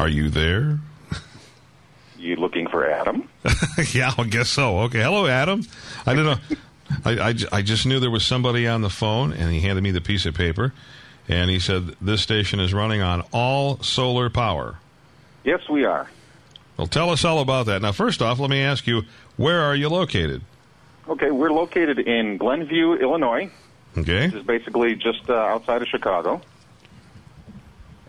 Are you there? You looking for Adam? yeah, I guess so. Okay, hello, Adam. I don't know. I, I, I just knew there was somebody on the phone, and he handed me the piece of paper, and he said this station is running on all solar power. Yes, we are. Well, tell us all about that. Now, first off, let me ask you, where are you located? Okay, we're located in Glenview, Illinois. Okay. Which is basically just uh, outside of Chicago.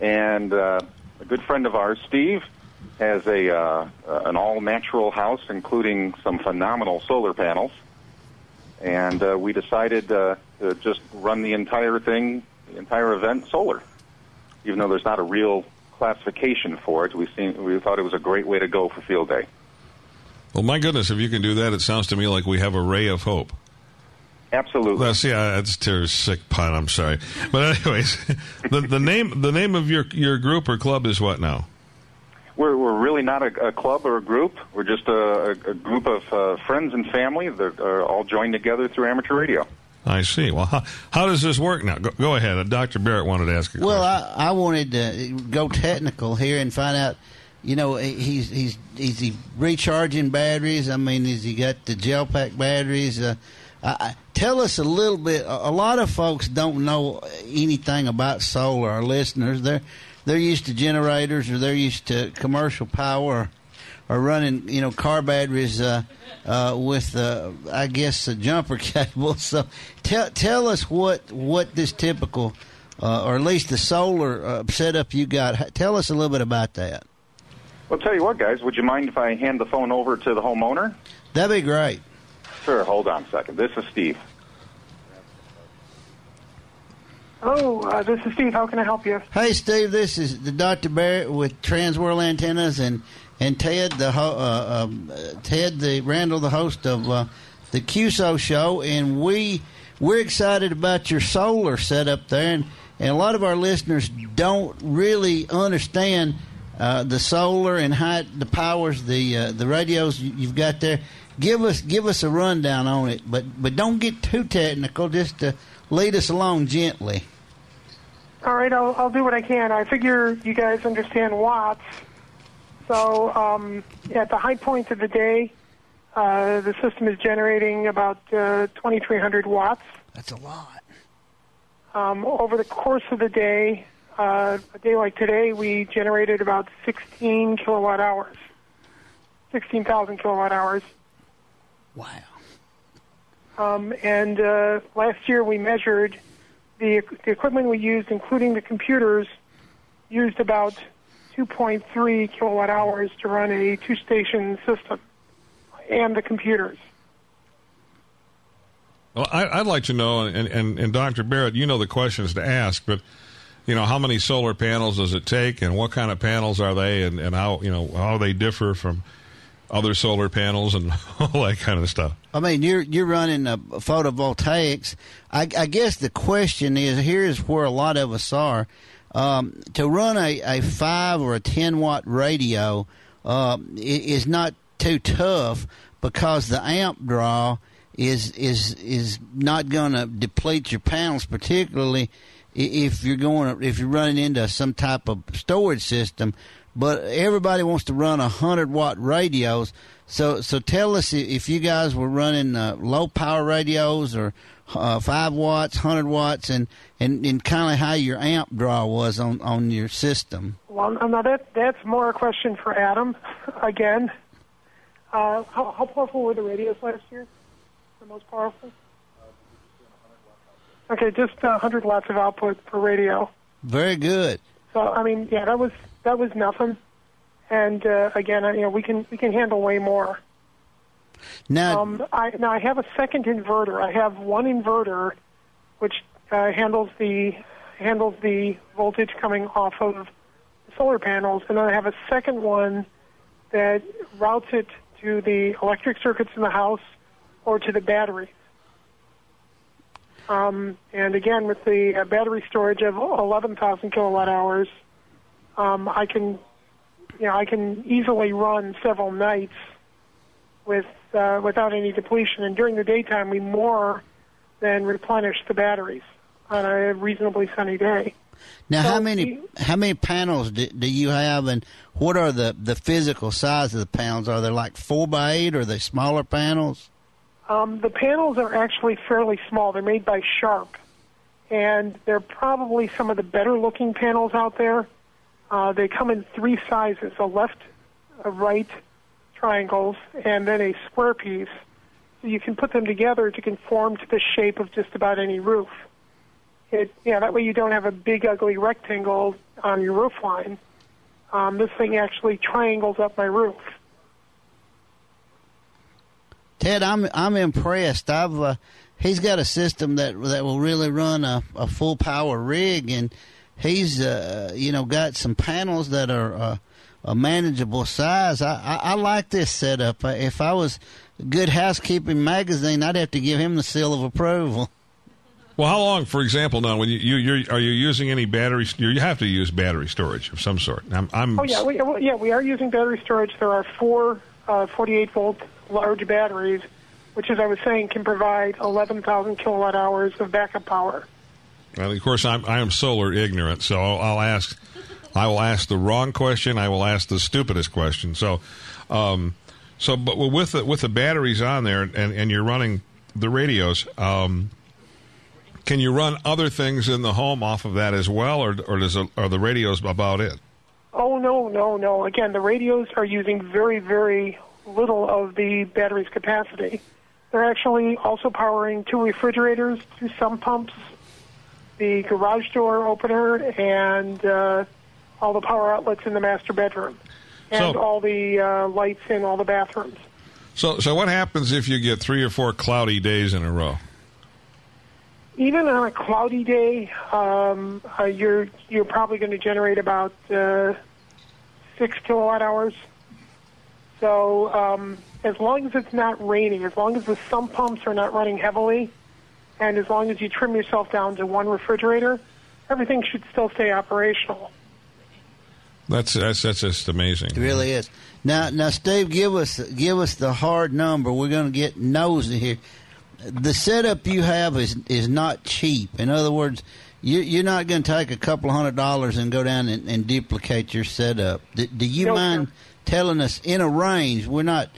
And uh, a good friend of ours, Steve, has a uh, uh, an all natural house, including some phenomenal solar panels. And uh, we decided uh, to just run the entire thing, the entire event, solar. Even though there's not a real classification for it, we seen, we thought it was a great way to go for field day. Well, my goodness, if you can do that, it sounds to me like we have a ray of hope. Absolutely. Well, see, I, that's a sick pun. I'm sorry, but anyways, the the name the name of your your group or club is what now? We're, we're really not a, a club or a group. We're just a, a group of uh, friends and family that are all joined together through amateur radio. I see. Well, how, how does this work now? Go, go ahead. Dr. Barrett wanted to ask a Well, question. I, I wanted to go technical here and find out. You know, he's he's is he recharging batteries? I mean, has he got the gel pack batteries? Uh, I, I- tell us a little bit. A, lot of folks don't know anything about solar. Our listeners, they're they're used to generators or they're used to commercial power or running, you know, car batteries uh, uh, with, uh, I guess, a jumper cable. So, tell tell us what what this typical, uh, or at least the solar uh, setup you got. Tell us a little bit about that. Well, tell you what, guys, would you mind if I hand the phone over to the homeowner? That'd be great. Sure, hold on a second. This is Steve. Hello, uh, this is Steve. How can I help you? Hey, Steve, this is the Dr. Barrett with Transworld Antennas and and Ted, the ho- uh, um, uh, Ted, the Randall, the host of uh, the QSO show, and we we're excited about your solar setup there, and, and a lot of our listeners don't really understand uh, the solar and how it, the powers the uh, the radios you've got there. Give us give us a rundown on it, but but don't get too technical. Just to lead us along gently. All right, I'll, I'll do what I can. I figure you guys understand watts. So um, at the high point of the day, uh, the system is generating about uh, 2,300 watts. That's a lot. Um, over the course of the day, uh, a day like today, we generated about 16 kilowatt hours, 16,000 kilowatt hours. Wow. Um, and uh, last year we measured the, the equipment we used, including the computers, used about 2.3 kilowatt hours to run a two station system and the computers. Well, I, I'd like to know, and, and, and Dr. Barrett, you know the questions to ask, but you know how many solar panels does it take, and what kind of panels are they, and, and how you know how they differ from other solar panels, and all that kind of stuff. I mean, you're you're running uh, photovoltaics. I, I guess the question is: here's where a lot of us are. Um, to run a, a five or a ten watt radio uh, is not too tough because the amp draw is is is not going to deplete your panels, particularly if you're going if you're running into some type of storage system. But everybody wants to run a hundred watt radios. So so tell us if you guys were running uh, low power radios or uh, five watts, hundred watts, and and, and kind of how your amp draw was on on your system. Well, now that that's more a question for Adam again. Uh, how, how powerful were the radios last year? The most powerful? Okay, just uh, 100 watts of output per radio. Very good. So I mean, yeah, that was that was nothing. And uh, again, you know, we can we can handle way more. Now, Um, I, now I have a second inverter. I have one inverter which uh, handles the handles the voltage coming off of the solar panels, and then I have a second one that routes it to the electric circuits in the house or to the batteries. Um, and again, with the uh, battery storage of 11,000 kilowatt hours, um, I can, you know, I can easily run several nights with uh, without any depletion. And during the daytime, we more than replenish the batteries on a reasonably sunny day. Now, how many how many panels do, do you have, and what are the the physical size of the panels? Are they like four by eight, or are they smaller panels? Um, the panels are actually fairly small. They're made by Sharp, and they're probably some of the better looking panels out there. Uh, they come in three sizes: a left, a right triangles, and then a square piece. So you can put them together to conform to the shape of just about any roof. It, yeah, that way you don't have a big ugly rectangle on your roof line. Um, this thing actually triangles up my roof. Ted, I'm I'm impressed. I've uh, he's got a system that that will really run a, a full power rig, and he's uh, you know got some panels that are uh, a manageable size. I, I, I like this setup. If I was Good Housekeeping magazine, I'd have to give him the seal of approval. Well, how long, for example, now when you, you you're, are you using any battery? You have to use battery storage of some sort. I'm, I'm Oh yeah, we, well, yeah, we are using battery storage. There are four uh, 48 volt large batteries, which, as I was saying, can provide 11,000 kilowatt hours of backup power. Well, of course, I'm I am solar ignorant, so I'll, ask. I will ask the wrong question. I will ask the stupidest question. So, um, so but with the with the batteries on there, and and you're running the radios. Um, can you run other things in the home off of that as well, or or does are the radios about it? Oh no, no, no! Again, the radios are using very, very little of the battery's capacity. They're actually also powering two refrigerators, two sump pumps, the garage door opener, and uh, all the power outlets in the master bedroom, and So- all the uh, lights in all the bathrooms. So so what happens if you get three or four cloudy days in a row? even on a cloudy day, um, uh, you're you're probably going to generate about uh, six kilowatt hours. So um, as long as it's not raining, as long as the sump pumps are not running heavily, and as long as you trim yourself down to one refrigerator, everything should still stay operational. That's that's that's just amazing. It really is. Now, now, Steve, give us give us the hard number. We're going to get nosy here. The setup you have is is not cheap. In other words, you, you're not going to take a couple of hundred dollars and go down and, and duplicate your setup. Do, do you No, mind sir. telling us in a range? We're not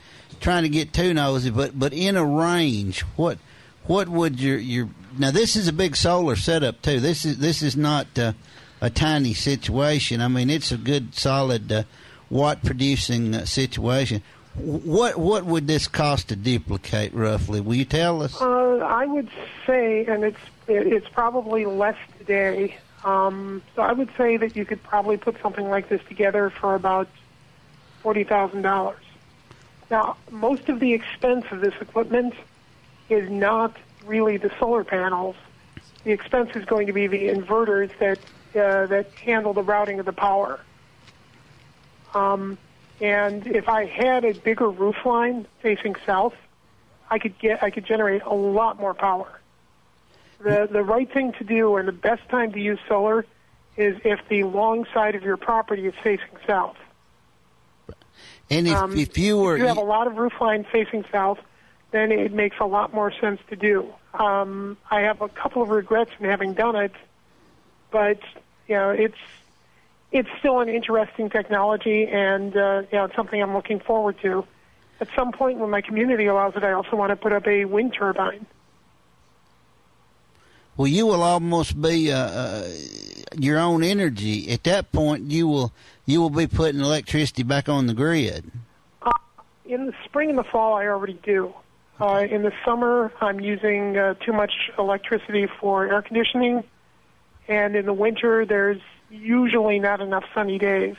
trying to get too nosy, but but in a range, what what would your your now? This is a big solar setup too. This is this is not uh, a tiny situation. I mean, it's a good solid uh, watt producing uh, situation. What what would this cost to duplicate roughly? Will you tell us? Uh, I would say, and it's it's probably less today. Um, so I would say that you could probably put something like this together for about forty thousand dollars. Now, most of the expense of this equipment is not really the solar panels. The expense is going to be the inverters that uh, that handle the routing of the power. Um, and if I had a bigger roof line facing south, I could get I could generate a lot more power. The the right thing to do and the best time to use solar is if the long side of your property is facing south. And if Um, if you were if you have a lot of roof line facing south, then it makes a lot more sense to do. Um, I have a couple of regrets in having done it, but you know it's it's still an interesting technology, and uh, you know it's something I'm looking forward to. At some point, when my community allows it, I also want to put up a wind turbine. well, you will almost be uh, uh, your own energy. At that point, you will you will be putting electricity back on the grid. In the spring and the fall, I already do. Uh, in the summer, I'm using uh, too much electricity for air conditioning, and in the winter, there's usually not enough sunny days.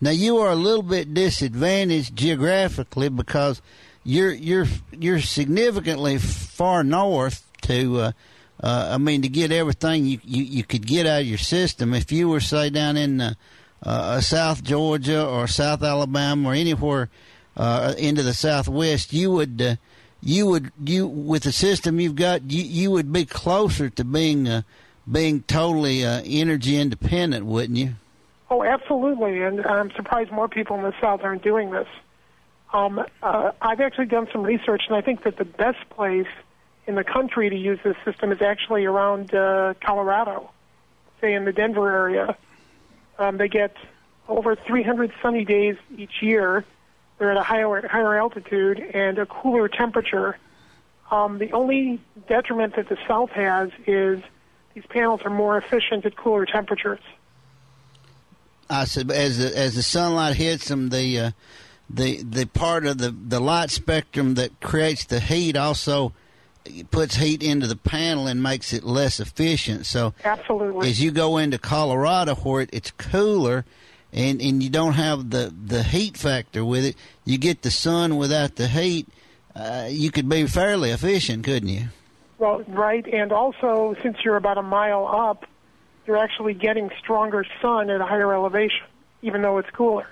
Now you are a little bit disadvantaged geographically because you're you're you're significantly far north to. Uh, uh, I mean, to get everything you, you you could get out of your system. If you were say down in uh, uh, South Georgia or South Alabama or anywhere uh, into the Southwest, you would uh, you would you with the system you've got, you you would be closer to being uh, being totally uh, energy independent, wouldn't you? Oh, absolutely, and I'm surprised more people in the South aren't doing this. Um, uh, I've actually done some research, and I think that the best place in the country to use this system is actually around uh, Colorado. say in the Denver area, um, they get over 300 sunny days each year. They're at a higher higher altitude and a cooler temperature. Um, the only detriment that the South has is these panels are more efficient at cooler temperatures. I said, as the, as the sunlight hits them, the uh, the the part of the the light spectrum that creates the heat also puts heat into the panel and makes it less efficient. So, absolutely, as you go into Colorado where it, it's cooler. And, and you don't have the, the heat factor with it. You get the sun without the heat. Uh, you could be fairly efficient, couldn't you? Well, right, and also since you're about a mile up, you're actually getting stronger sun at a higher elevation, even though it's cooler.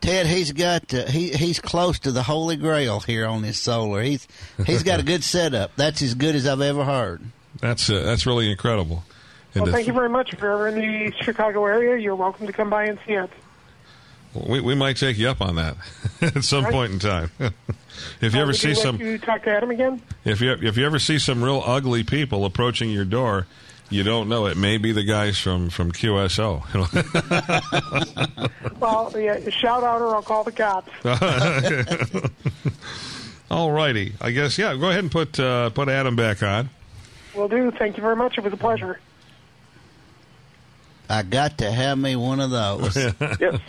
Ted, he's got uh, he he's close to the holy grail here on this solar. He's he's got a good setup. That's as good as I've ever heard. That's uh, that's really incredible. Well, thank you very much. If you're ever in the Chicago area, you're welcome to come by and see it. We we might take you up on that at some Right. point in time. if you ever see you some, you talk to Adam again? if you if you ever see some real ugly people approaching your door, you don't know it may be the guys from from QSO. Well, yeah, shout out or I'll call the cops. All righty, I guess yeah. Go ahead and put uh, put Adam back on. Will do. Thank you very much. It was a pleasure. I got to have me one of those. Yes.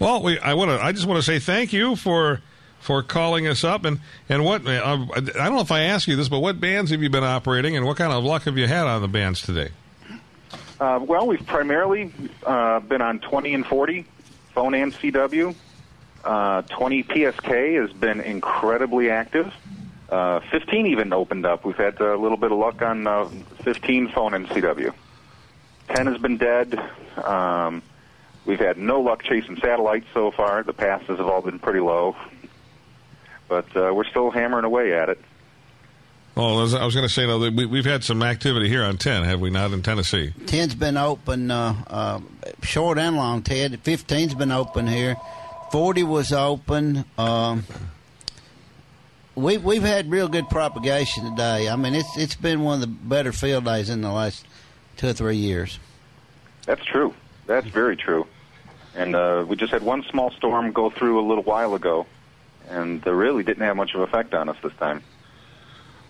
Well, we I want to I just want to say thank you for for calling us up and and what uh, I don't know if I asked you this, but what bands have you been operating and what kind of luck have you had on the bands today? Uh, well, we've primarily uh, been on 20 and 40, phone and CW. Uh, 20 PSK has been incredibly active. Uh, 15 even opened up. We've had a little bit of luck on uh, 15 phone and CW. 10 has been dead. Um, we've had no luck chasing satellites so far. The passes have all been pretty low. But uh, we're still hammering away at it. Oh, I was, I was going to say no. We, we've had some activity here on ten, have we not, in Tennessee? Ten's been open, uh, uh, short and long. Ted, fifteen's been open here. Forty was open. Um, we we've had real good propagation today. I mean, it's it's been one of the better field days in the last two or three years. That's true. That's very true. And uh, we just had one small storm go through a little while ago, and it really didn't have much of an effect on us this time.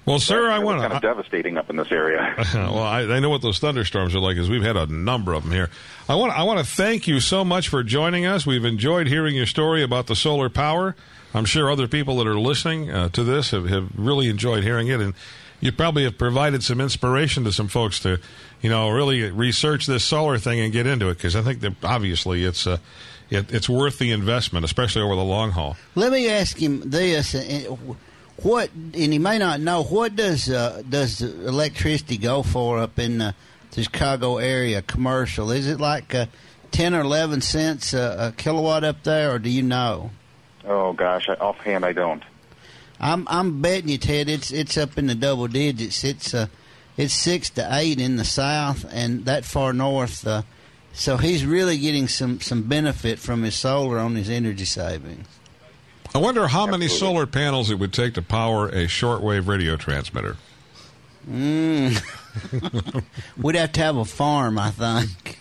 Well, sir, I It was want kind of to. devastating up in this area. well, I, I know what those thunderstorms are like, as we've had a number of them here. I want I want to thank you so much for joining us. We've enjoyed hearing your story about the solar power. I'm sure other people that are listening uh, to this have, have really enjoyed hearing it, and you probably have provided some inspiration to some folks to, you know, really research this solar thing and get into it because I think that obviously it's uh, it, it's worth the investment, especially over the long haul. Let me ask him this: What, and he may not know, what does uh, does electricity go for up in the, the Chicago area commercial? Is it like uh, ten or eleven cents a, a kilowatt up there, or do you know? Oh gosh, I, offhand I don't. I'm I'm betting you, Ted. It's it's up in the double digits. It's uh, it's six to eight in the south and that far north. Uh, so he's really getting some some benefit from his solar on his energy savings. I wonder how many solar panels it would take to power a shortwave radio transmitter. We'd have to have a farm, I think.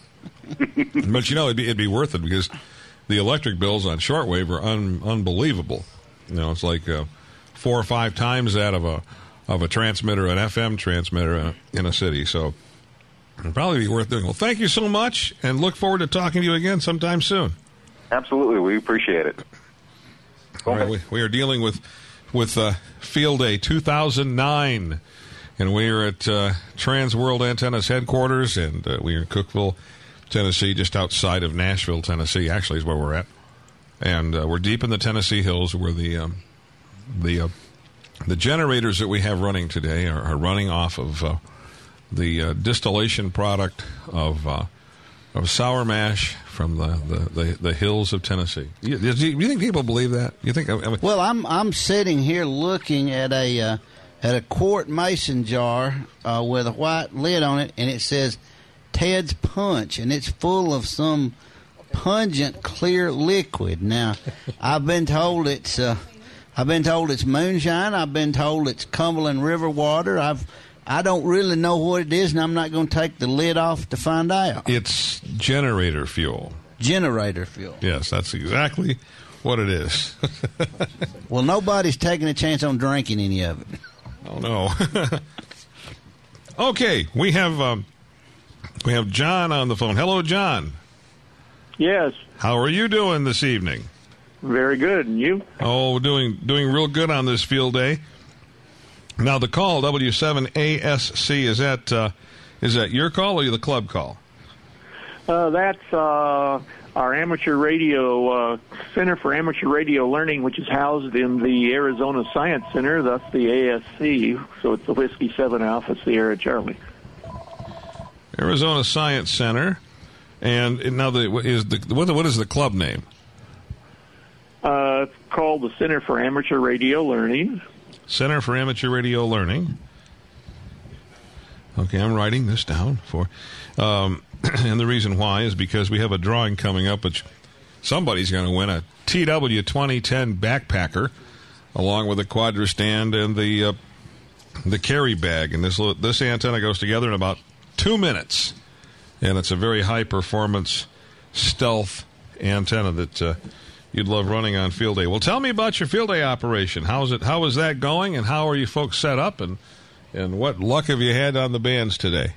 But you know, it'd be, it'd be worth it because the electric bills on shortwave are un, unbelievable. You know, it's like uh, four or five times that of a of a transmitter, an FM transmitter in a, in a city. So it'd probably be worth doing. Well, thank you so much, and look forward to talking to you again sometime soon. Absolutely, we appreciate it. All right, we, we are dealing with with uh, Field Day 2009, and we are at uh, Trans World Antennas headquarters, and uh, we are in Cookeville, Tennessee, just outside of Nashville, Tennessee. Actually, is where we're at, and uh, we're deep in the Tennessee hills, where the um, the uh, the generators that we have running today are, are running off of uh, the uh, distillation product of uh, of sour mash from the, the, the, the hills of Tennessee. You, do you, think people believe that? You think? I mean, Well, I'm I'm sitting here looking at a uh, at a quart mason jar with a white lid on it, and it says Ted's Punch, and it's full of some pungent clear liquid. Now, I've been told it's uh, I've been told it's moonshine. I've been told it's Cumberland River water. I've I don't really know what it is, and I'm not going to take the lid off to find out. It's generator fuel. Generator fuel. Yes, that's exactly what it is. well, nobody's taking a chance on drinking any of it. Oh no. okay, we have um, we have John on the phone. Hello, John. Yes. How are you doing this evening? Very good, and you? Oh, doing doing real good on this field day. Now the call W7ASC is that uh, is that your call or the club call? Uh, that's uh, our amateur radio uh, Center for Amateur Radio Learning, which is housed in the Arizona Science Center, That's the ASC. So it's the Whiskey Seven Alpha Sierra Charlie. Arizona Science Center, and now the is the what, what is the club name? Uh, it's called the Center for Amateur Radio Learning. Center for Amateur Radio Learning. Okay, I'm writing this down for, um, and the reason why is because we have a drawing coming up, which somebody's going to win a TW 2010 backpacker, along with a quadra-stand and the uh, the carry bag. And this this antenna goes together in about two minutes, and it's a very high performance stealth antenna that. Uh, you'd love running on field day. Well, tell me about your field day operation. How's it? How is that going? And how are you folks set up? And and what luck have you had on the bands today?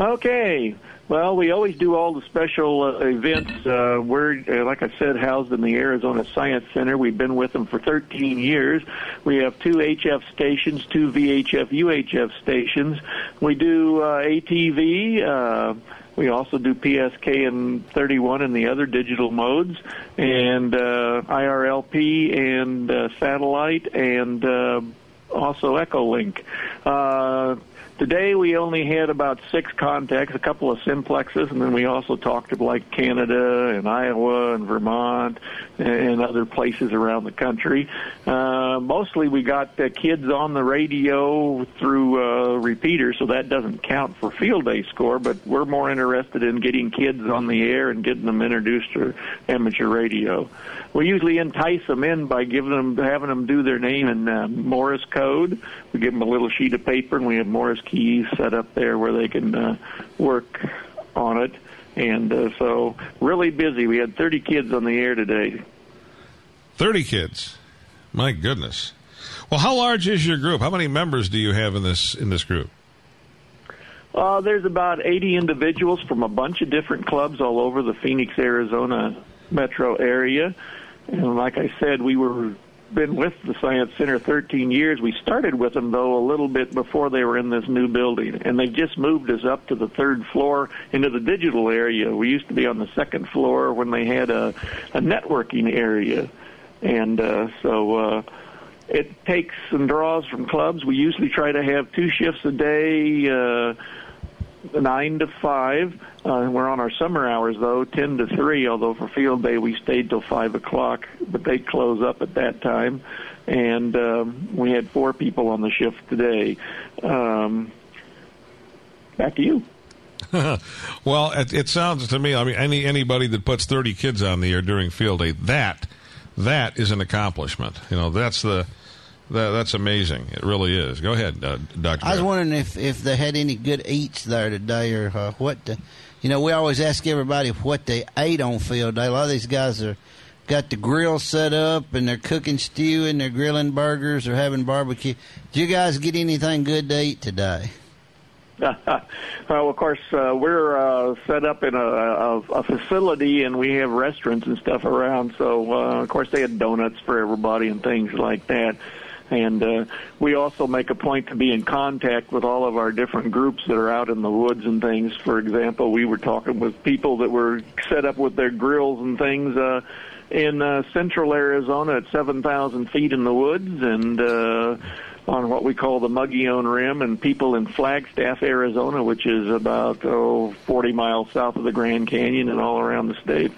Okay. Well, we always do all the special uh, events. Uh, we're, uh, like I said, housed in the Arizona Science Center. We've been with them for 13 years. We have two HF stations, two VHF UHF stations. We do uh, ATV. Uh, we also do PSK and 31 and the other digital modes, and uh, IRLP and uh, satellite, and uh, also Echolink. Uh, Today we only had about six contacts, a couple of simplexes, and then we also talked to like Canada and Iowa and Vermont and other places around the country. Uh, mostly we got uh, kids on the radio through uh, repeaters, so that doesn't count for field day score, but we're more interested in getting kids on the air and getting them introduced to amateur radio. We usually entice them in by giving them, having them do their name in uh, Morse code. We give them a little sheet of paper, and we have Morse keys set up there where they can uh, work on it. And uh, so, really busy. We had 30 kids on the air today. 30 kids. My goodness. Well, how large is your group? How many members do you have in this in this group? Uh, there's about 80 individuals from a bunch of different clubs all over the Phoenix, Arizona metro area. And like I said, we were been with the Science Center 13 years. We started with them though a little bit before they were in this new building, and they've just moved us up to the third floor into the digital area. We used to be on the second floor when they had a, a networking area, and uh, so. Uh, it takes and draws from clubs. We usually try to have two shifts a day, uh, nine to five. Uh, we're on our summer hours though, ten to three. Although for field day we stayed till five o'clock, but they close up at that time. And um, we had four people on the shift today. Um, back to you. well, it, it, sounds to me. I mean, any anybody that puts thirty kids on the air during field day, that that is an accomplishment. You know, that's the that, that's amazing. It really is. Go ahead, uh, Doctor. I was wondering if if they had any good eats there today, or uh, what. The, you know, we always ask everybody what they ate on field day. A lot of these guys are got the grill set up and they're cooking stew and they're grilling burgers or having barbecue. Did you guys get anything good to eat today? well, of course, uh, we're uh, set up in a, a, a facility, and we have restaurants and stuff around. So, uh, of course, they had donuts for everybody and things like that. And uh, we also make a point to be in contact with all of our different groups that are out in the woods and things. For example, we were talking with people that were set up with their grills and things uh, in uh, central Arizona at 7,000 feet in the woods and uh, on what we call the Mogollon Rim, and people in Flagstaff, Arizona, which is about oh, 40 miles south of the Grand Canyon and all around the state.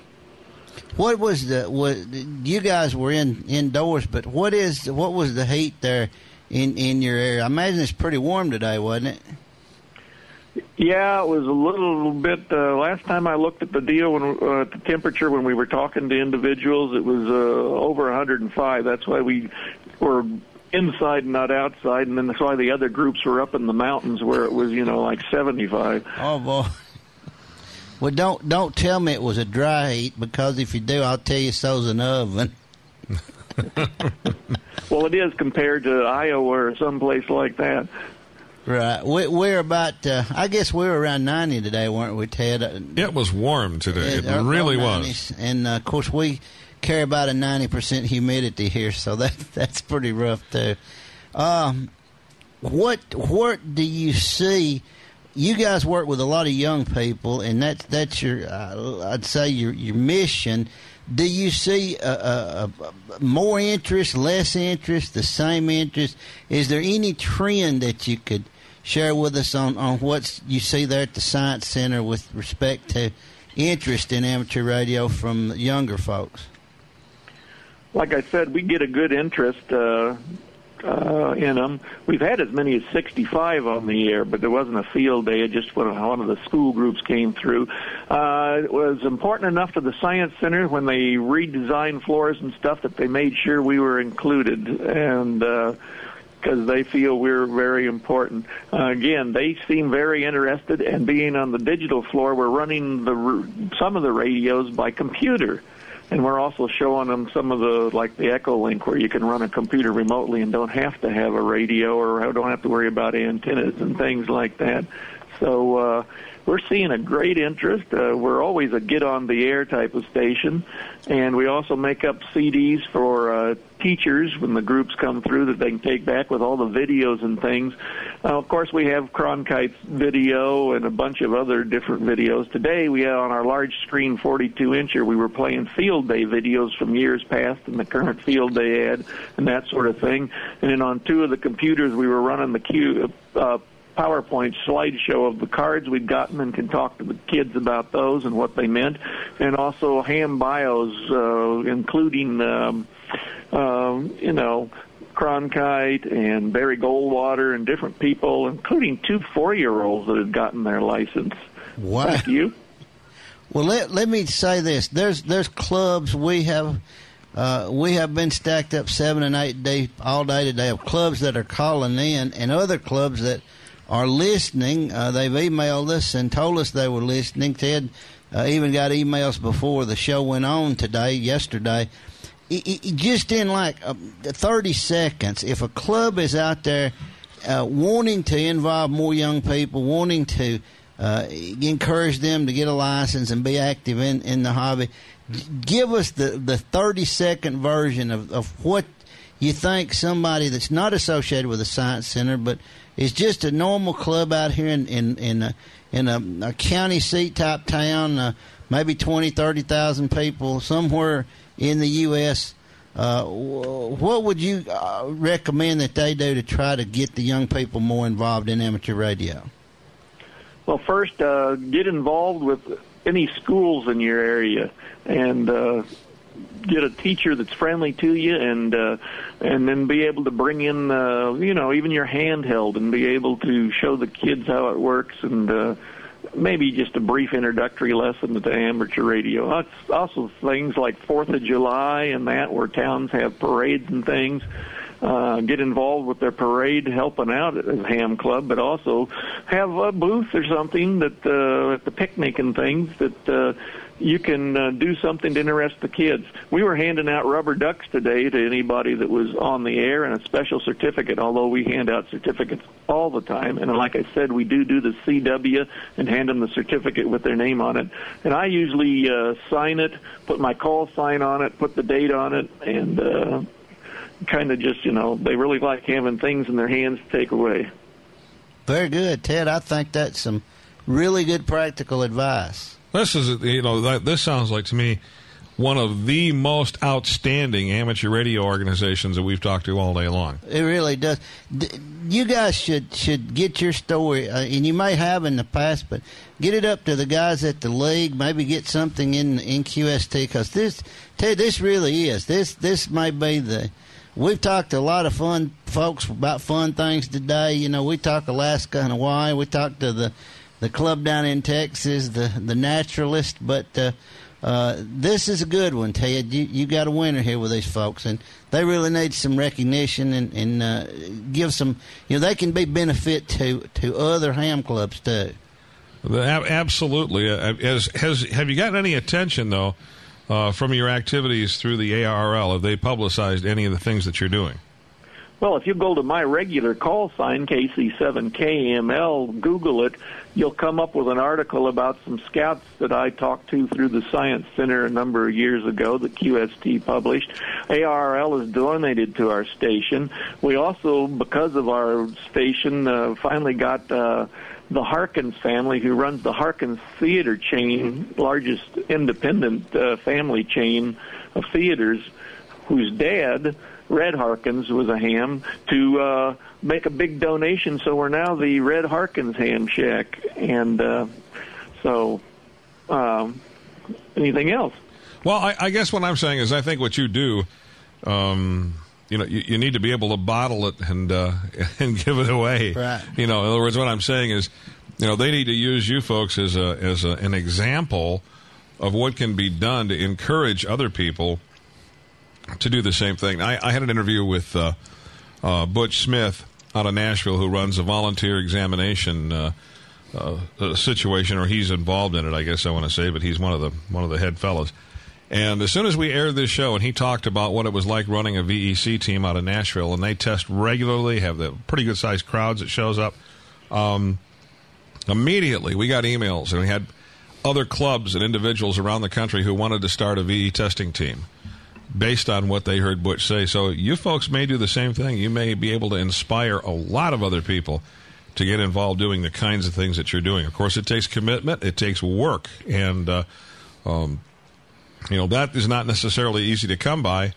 What was the what you guys were in indoors, but what is what was the heat there in in your area? I imagine it's pretty warm today, wasn't it? Yeah, it was a little bit. Uh, last time I looked at the deal when uh, the temperature when we were talking to individuals, it was uh, over 105. That's why we were inside and not outside, and then that's why the other groups were up in the mountains where it was, you know, like 75. Oh boy. Well, don't don't tell me it was a dry heat because if you do, I'll tell you so's an oven. well, it is compared to Iowa or someplace like that. Right. We, we're about, uh, I guess we were around 90 today, weren't we, Ted? It was warm today. It, uh, really 90s. was. And, uh, of course, we carry about a 90% humidity here, so that that's pretty rough, too. Um, what, what do you see? You guys work with a lot of young people, and that's that's your, uh, I'd say, your, your mission do you see a, more interest, less interest, the same interest? Is there any trend that you could share with us on, on what you see there at the Science Center with respect to interest in amateur radio from younger folks? Like I said, we get a good interest. Uh, uh, in them. We've had as many as 65 on the air, but there wasn't a field day. Just when one of the school groups came through. Uh, it was important enough to the Science Center when they redesigned floors and stuff that they made sure we were included. And, uh, because they feel we're very important. Uh, again, they seem very interested, and being on the digital floor, we're running the some of the radios by computer and we're also showing them some of the like the Echo Link where you can run a computer remotely and don't have to have a radio or don't have to worry about antennas and things like that. So uh, we're seeing a great interest. Uh, we're always a get on the air type of station, and we also make up CDs for uh, teachers when the groups come through that they can take back with all the videos and things. Uh, of course, we have Cronkite's video and a bunch of other different videos. Today, we on our large screen 42 incher, we were playing field day videos from years past and the current field day ad and that sort of thing. And then on two of the computers, we were running the Q. Uh, PowerPoint slideshow of the cards we'd gotten and can talk to the kids about those and what they meant, and also ham bios, uh, including, um, um, you know, Cronkite and Barry Goldwater and different people, including two four-year-olds that had gotten their license. What? Thank you. Well, let let me say this: there's there's clubs we have. Uh, we have been stacked up seven and eight day all day today of clubs that are calling in, and other clubs that are listening. Uh, they've emailed us and told us they were listening. Ted uh, even got emails before the show went on today, yesterday. It, it, just in like uh, 30 seconds, if a club is out there uh, wanting to involve more young people, wanting to uh, encourage them to get a license and be active in, in the hobby, give us the, the 30 second version of, of what you think somebody that's not associated with the Science Center, but is just a normal club out here in in in a, in a, a county seat type town, uh, maybe twenty, thirty thousand people somewhere in the U.S. Uh, what would you uh, recommend that they do to try to get the young people more involved in amateur radio? Well, first, uh, get involved with any schools in your area and uh, get a teacher that's friendly to you and uh and then be able to bring in uh you know even your handheld and be able to show the kids how it works and uh maybe just a brief introductory lesson to amateur radio. Also things like Fourth of July and that where towns have parades and things. Uh, get involved with their parade, helping out at the Ham Club, but also have a booth or something that uh, at the picnic and things that uh, you can uh, do something to interest the kids. We were handing out rubber ducks today to anybody that was on the air and a special certificate, although we hand out certificates all the time. And like I said, we do do the CW and hand them the certificate with their name on it. And I usually uh, sign it, put my call sign on it, put the date on it, and uh, kind of just, you know, they really like having things in their hands to take away. Very good, Ted. I think that's some really good practical advice. This is, you know, that, this sounds like to me one of the most outstanding amateur radio organizations that we've talked to all day long. It really does. You guys should should get your story, uh, and you may have in the past, but get it up to the guys at the league. Maybe get something in in QST because this, Ted, this really is this this may be the. We've talked to a lot of fun folks about fun things today. You know, we talk Alaska and Hawaii. We talked to the the club down in Texas, the the naturalist. But uh, uh, this is a good one, Ted. You you got a winner here with these folks, and they really need some recognition and and uh, give some. You know, they can be benefit to to other ham clubs too. Absolutely. Uh, has, has have you gotten any attention though uh, from your activities through the ARRL? Have they publicized any of the things that you're doing? Well, if you go to my regular call sign, KC7KML, Google it, you'll come up with an article about some scouts that I talked to through the Science Center a number of years ago that QST published. ARRL is donated to our station. We also, because of our station, uh, finally got uh, the Harkins family, who runs the Harkins Theater chain, largest independent uh, family chain of theaters, whose dad Red Harkins was a ham to uh, make a big donation. So we're now the Red Harkins Ham Shack, and uh, so um, anything else? Well, I, I, guess what I'm saying is, I think what you do, um, you know, you, you, need to be able to bottle it and uh, and give it away. Right. You know, in other words, what I'm saying is, you know, they need to use you folks as a as a, an example of what can be done to encourage other people to do the same thing. I, I had an interview with uh, uh, Butch Smith out of Nashville, who runs a volunteer examination uh, uh situation, or he's involved in it. I guess I want to say, but he's one of the one of the head fellows. And as soon as we aired this show, and he talked about what it was like running a VEC team out of Nashville, and they test regularly, have the pretty good sized crowds that shows up. Um, immediately, we got emails, and we had other clubs and individuals around the country who wanted to start a VE testing team based on what they heard Butch say. So you folks may do the same thing. You may be able to inspire a lot of other people to get involved doing the kinds of things that you're doing. Of course, it takes commitment, it takes work, and uh, um, you know that is not necessarily easy to come by.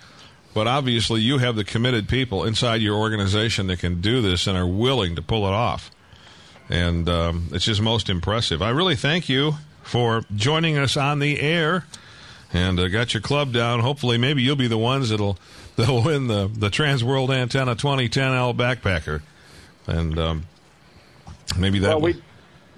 But obviously, you have the committed people inside your organization that can do this and are willing to pull it off. And um, it's just most impressive. I really thank you for joining us on the air and uh, got your club down. Hopefully, maybe you'll be the ones that'll that'll win the the Trans World Antenna 2010L backpacker, and um, maybe that. Well, we'd,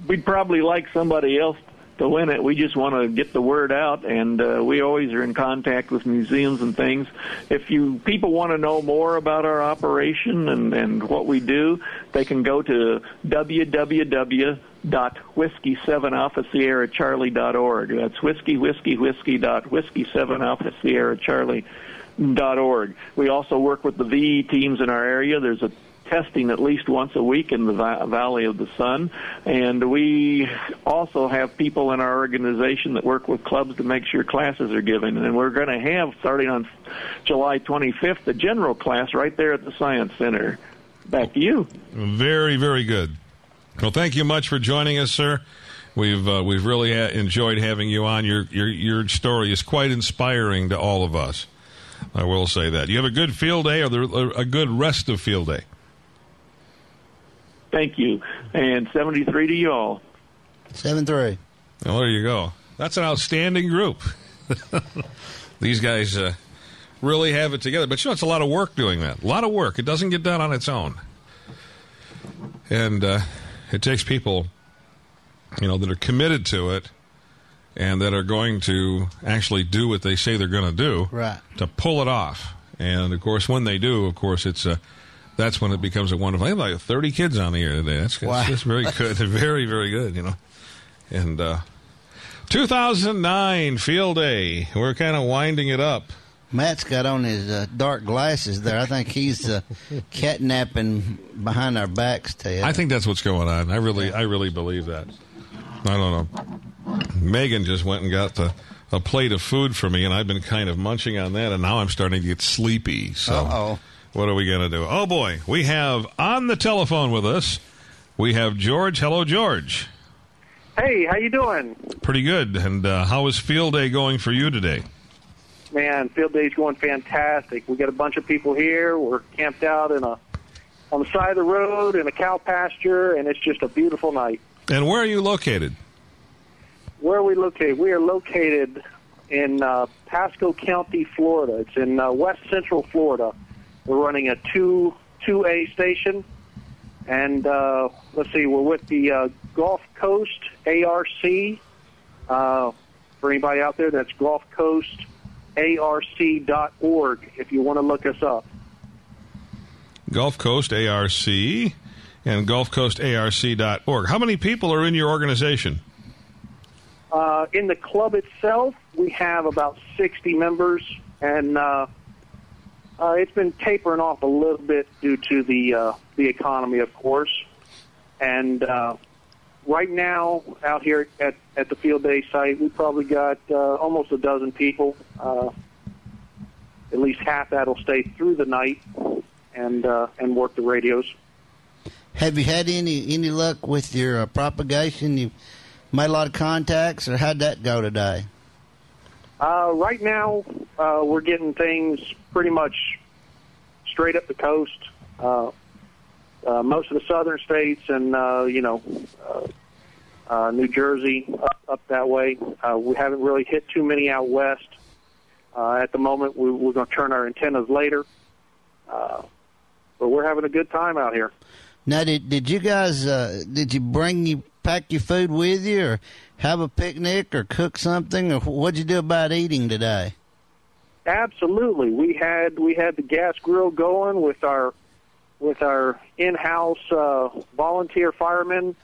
we'd probably like somebody else to win it. We just want to get the word out, and uh, we always are in contact with museums and things. If you people want to know more about our operation and and what we do, they can go to www dot whiskey seven alpha sierra charlie dot org. That's whiskey whiskey whiskey dot whiskey seven alpha sierra charlie dot org. We also work with the VE teams in our area. There's a testing at least once a week in the Valley of the Sun. And we also have people in our organization that work with clubs to make sure classes are given. And we're going to have, starting on July 25th, the general class right there at the Science Center. Back to you. Very, very good. Well, thank you much for joining us, sir. We've uh, we've really ha- enjoyed having you on. Your your your story is quite inspiring to all of us. I will say that. You have a good field day, or a good rest of field day. Thank you, and seventy three to you all. Seven three. Well, there you go. That's an outstanding group. These guys uh, really have it together. But you know, it's a lot of work doing that. A lot of work. It doesn't get done on its own. And uh, it takes people, you know, that are committed to it and that are going to actually do what they say they're going to do right. to pull it off. And of course, when they do, of course, it's a that's when it becomes a wonderful. I have like thirty kids on the air today. That's, wow. that's very good, very very good. You know, and uh, 2009 field day. We're kind of winding it up. Matt's got on his uh, dark glasses there. I think he's uh, catnapping behind our backs, Ted. I think that's what's going on. I really, I really believe that. I don't know. Megan just went and got the, a plate of food for me, and I've been kind of munching on that, and now I'm starting to get sleepy. So, Uh-oh. what are we going to do? Oh boy, we have on the telephone with us. We have George. Hello, George. Hey, how you doing? Pretty good. And uh, how is field day going for you today? Man, field day's going fantastic. We got a bunch of people here. We're camped out in a on the side of the road in a cow pasture, and it's just a beautiful night. And where are you located? Where are we located? We are located in uh, Pasco County, Florida. It's in uh, west central Florida. We're running a two two A station, and uh, let's see, we're with the uh, Gulf Coast ARC. Uh, for anybody out there. That's Gulf Coast ARC.org if you want to look us up. Gulf Coast ARC and GulfCoastARC.org. How many people are in your organization? Uh, in the club itself, we have about 60 members, and uh, uh, it's been tapering off a little bit due to the uh, the economy, of course. And uh, right now, out here at, at the field day site, we probably got uh, almost a dozen people. Uh, at least half that'll stay through the night and uh, and work the radios. Have you had any any luck with your uh, propagation? You made a lot of contacts, or how'd that go today? Uh, right now, uh, we're getting things pretty much straight up the coast. Uh, most of the southern states and, uh, you know, uh, uh, New Jersey up, up that way. Uh, we haven't really hit too many out west. Uh, at the moment, we, we're going to turn our antennas later. Uh, but we're having a good time out here. Now, did did you guys uh, did you bring you pack your food with you, or have a picnic, or cook something, or what'd you do about eating today? Absolutely, we had we had the gas grill going with our with our in-house uh, volunteer firemen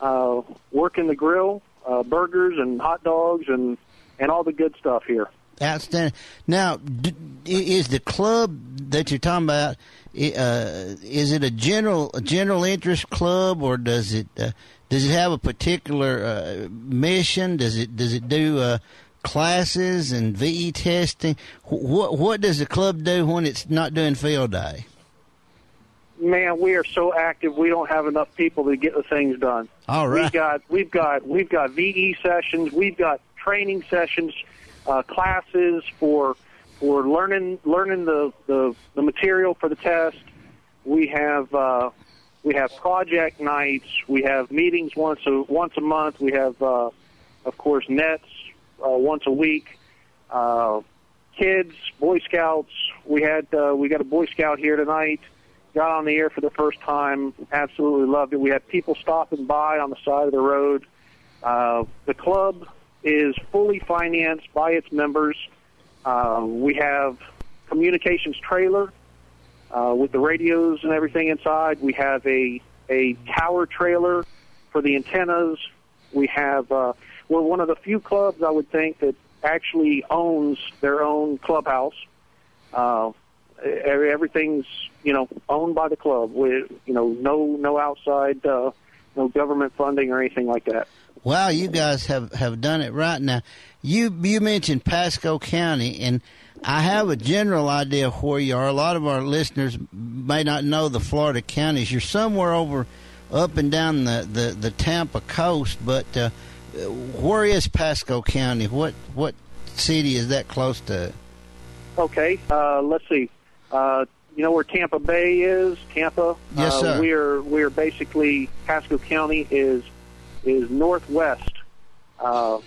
uh, working the grill, uh, burgers and hot dogs and and all the good stuff here. Outstanding. Now, d- is the club that you're talking about? Uh, is it a general a general interest club, or does it uh, does it have a particular uh, mission? Does it does it do classes and VE testing? What what does the club do when it's not doing field day? Man, we are so active. We don't have enough people to get the things done. All right. We've got we've got we've got VE sessions. We've got training sessions, uh, classes for for learning learning the, the the material for the test. We have uh, we have project nights. We have meetings once a once a month. We have uh, of course nets uh, once a week. Uh, kids, Boy Scouts. We had uh, we got a Boy Scout here tonight. Got on the air for the first time. Absolutely loved it. We had people stopping by on the side of the road. Uh, the club is fully financed by its members. Uh, we have communications trailer uh, with the radios and everything inside. We have a a tower trailer for the antennas. We have uh, we're one of the few clubs I would think that actually owns their own clubhouse. Uh, everything's you know owned by the club. With you know no no outside uh, no government funding or anything like that. Wow, you guys have, have done it right now. You you mentioned Pasco County, and I have a general idea of where you are. A lot of our listeners may not know the Florida counties. You're somewhere over up and down the, the, the Tampa coast, but uh, where is Pasco County? What what city is that close to? Okay, uh, let's see. Uh, you know where Tampa Bay is? Tampa. Yes, uh, sir. We're we're basically Pasco County is is northwest. Uh,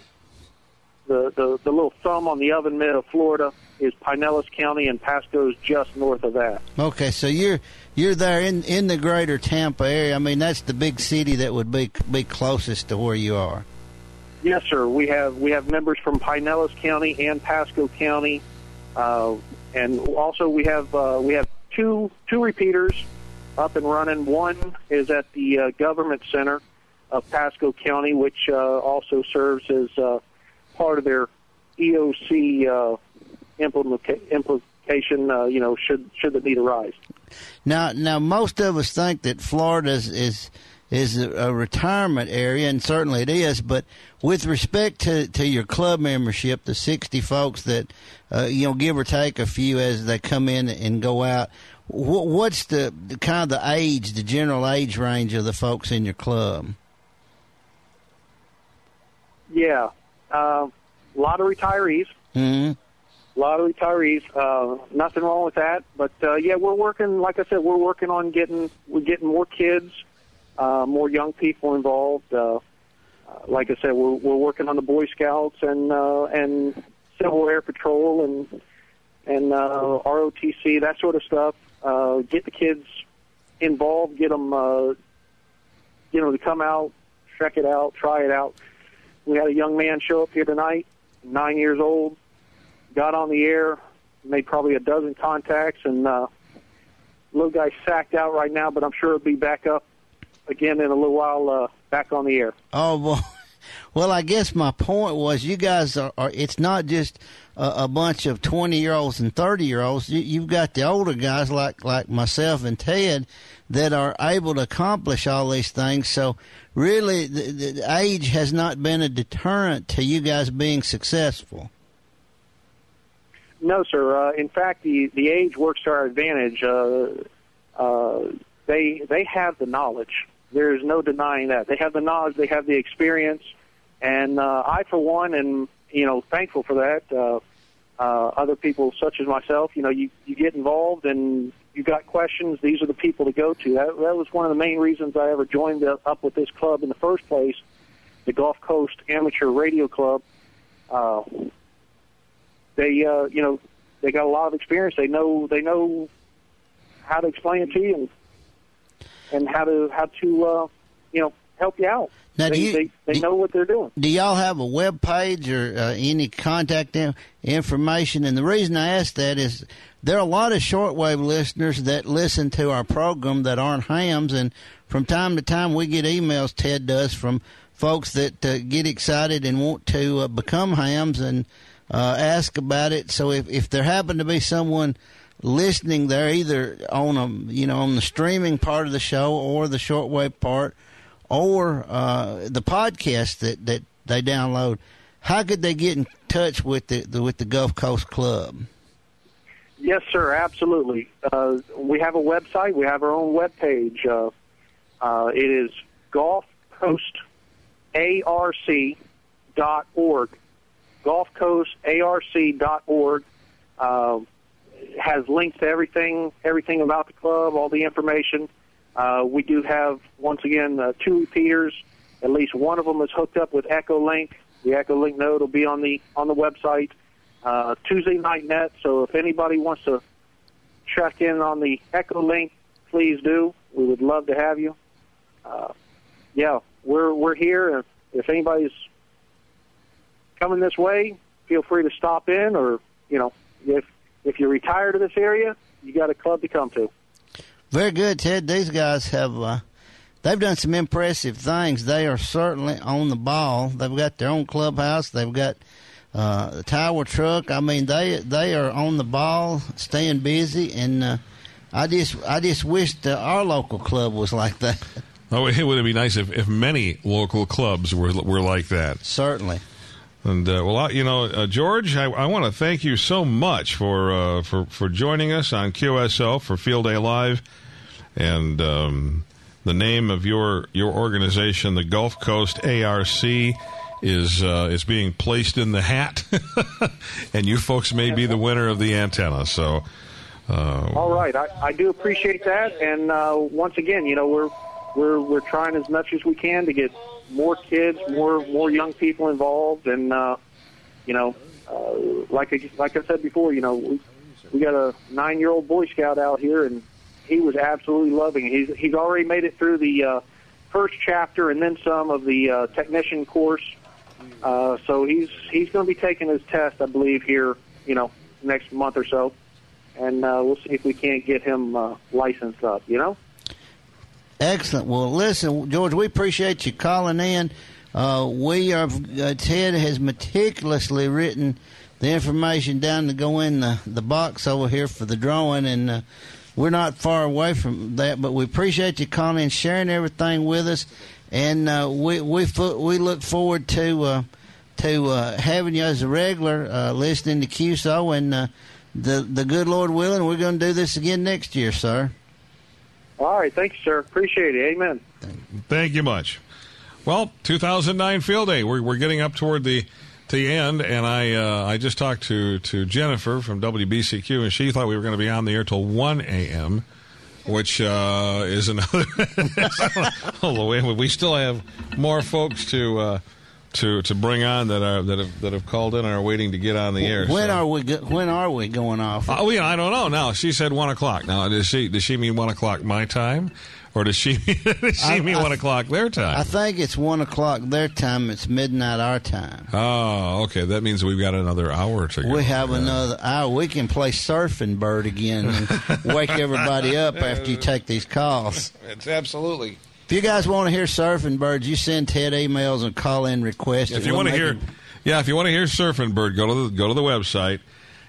the, the the little thumb on the oven mitt of Florida is Pinellas County, and Pasco's just north of that. Okay, so you're you're there in in the greater Tampa area. I mean, that's the big city that would be be closest to where you are. Yes, sir. We have we have members from Pinellas County and Pasco County, uh, and also we have uh, we have two two repeaters up and running. One is at the uh, government center of Pasco County, which uh, also serves as uh, part of their EOC uh, implica- implication. Uh, you know, should should the need arise. Now, now most of us think that Florida is is, is a, retirement area, and certainly it is. But with respect to, to your club membership, the sixty folks that uh, you know, give or take a few as they come in and go out, wh- what's the, the kind of the age, the general age range of the folks in your club? Yeah, uh, a lot of retirees. hmm A lot of retirees. Uh, nothing wrong with that, but uh, yeah, we're working. Like I said, we're working on getting we're getting more kids, uh, more young people involved. Uh, uh, like I said, we're we're working on the Boy Scouts and uh, and Civil Air Patrol and and uh, ROTC that sort of stuff. Uh, get the kids involved. Get them, uh, you know, to come out, check it out, try it out. We had a young man show up here tonight nine years old. Got on the air, made probably a dozen contacts, and uh, little guy sacked out right now, but I'm sure it'll be back up again in a little while, uh, back on the air. Oh well, well, I guess my point was you guys are. are it's not just a, a bunch of twenty year olds and thirty year olds. You, you've got the older guys like like myself and Ted that are able to accomplish all these things. So really, the, the age has not been a deterrent to you guys being successful. No, sir. Uh, in fact, the the age works to our advantage. Uh, uh, they they have the knowledge. There's no denying that. They have the knowledge. They have the experience, and uh, I, for one, am you know thankful for that. Uh, uh, other people, such as myself, you know, you you get involved and you got questions. These are the people to go to. That that was one of the main reasons I ever joined up with this club in the first place, the Gulf Coast Amateur Radio Club. Uh, they uh, you know they got a lot of experience. They know they know how to explain it to you and and how to how to uh, you know help you out. Now, they, do you, they, they do, know what they're doing. Do y'all have a web page or uh, any contact information? And the reason I ask that is there are a lot of shortwave listeners that listen to our program that aren't hams, and from time to time we get emails. Ted does from folks that uh, get excited and want to uh, become hams and uh, ask about it. So if if there happen to be someone listening there, either on a you know on the streaming part of the show or the shortwave part, or uh, the podcast that that they download, how could they get in touch with the, the with the Gulf Coast Club? Yes, sir. Absolutely. Uh, we have a website. We have our own web page. Uh, uh, it is Gulf Coast ARC dot org. Gulf Coast ARC dot org uh, has links to everything, everything about the club, all the information. Uh, we do have once again uh, two repeaters. At least one of them is hooked up with EchoLink. The EchoLink node will be on the on the website uh, Tuesday night net. So if anybody wants to check in on the EchoLink, please do. We would love to have you. Uh, yeah, we're we're here. If anybody's coming this way, feel free to stop in, or you know, if if you're retired of this area, you got a club to come to. Very good, Ted. These guys have uh, they've done some impressive things. They are certainly on the ball. They've got their own clubhouse. They've got uh, the tower truck. I mean, they they are on the ball, staying busy, and uh, I just I just wish that our local club was like that. Oh, it would be nice if, if many local clubs were were like that. Certainly. And uh, well, I, you know, uh, George, I, I want to thank you so much for uh, for for joining us on QSL for Field Day Live, and um, the name of your your organization, the Gulf Coast ARC, is uh, is being placed in the hat, and you folks may be the winner of the antenna. So, uh, all right, I, I do appreciate that, and uh, once again, you know, we're we're we're trying as much as we can to get more kids, more more young people involved, and uh, you know, uh, like I, like I said before, you know, we we got a nine year old Boy Scout out here, and he was absolutely loving it. He's he's already made it through the uh, first chapter and then some of the uh, technician course. Uh, so he's he's going to be taking his test, I believe, here, you know, next month or so, and uh, we'll see if we can't get him uh, licensed up. You know. Excellent. Well, listen, George, we appreciate you calling in. Uh, we are uh, Ted has meticulously written the information down to go in the, the box over here for the drawing, and uh, we're not far away from that. But we appreciate you calling in, sharing everything with us, and uh, we we we look forward to uh, to uh, having you as a regular uh, listening to QSO, and uh, the the good Lord willing, we're going to do this again next year, sir. All right, thank you, sir. Appreciate it. Amen. Thank you much. Well, 2009 Field Day. We're we're getting up toward the the end, and I uh, I just talked to to Jennifer from WBCQ, and she thought we were going to be on the air till 1 a.m. Which uh, is another. Although we still have more folks to uh, to to bring on that are that have that have called in and are waiting to get on the air. When so. are we? When are we going off? Oh yeah, I don't know. Now she said one o'clock. Now does she does she mean one o'clock my time, or does she does she I- mean I- one o'clock their time? I think it's one o'clock their time. It's midnight our time. oh, okay. That means we've got another hour to go. We have Yeah. another hour. We can play surfing bird again and wake everybody up after you take these calls. It's absolutely. If you guys want to hear surfing birds, you send Ted emails and call in requests. If you We'll want to hear, it- yeah, if you want to hear Surfing Bird, go to the go to the website.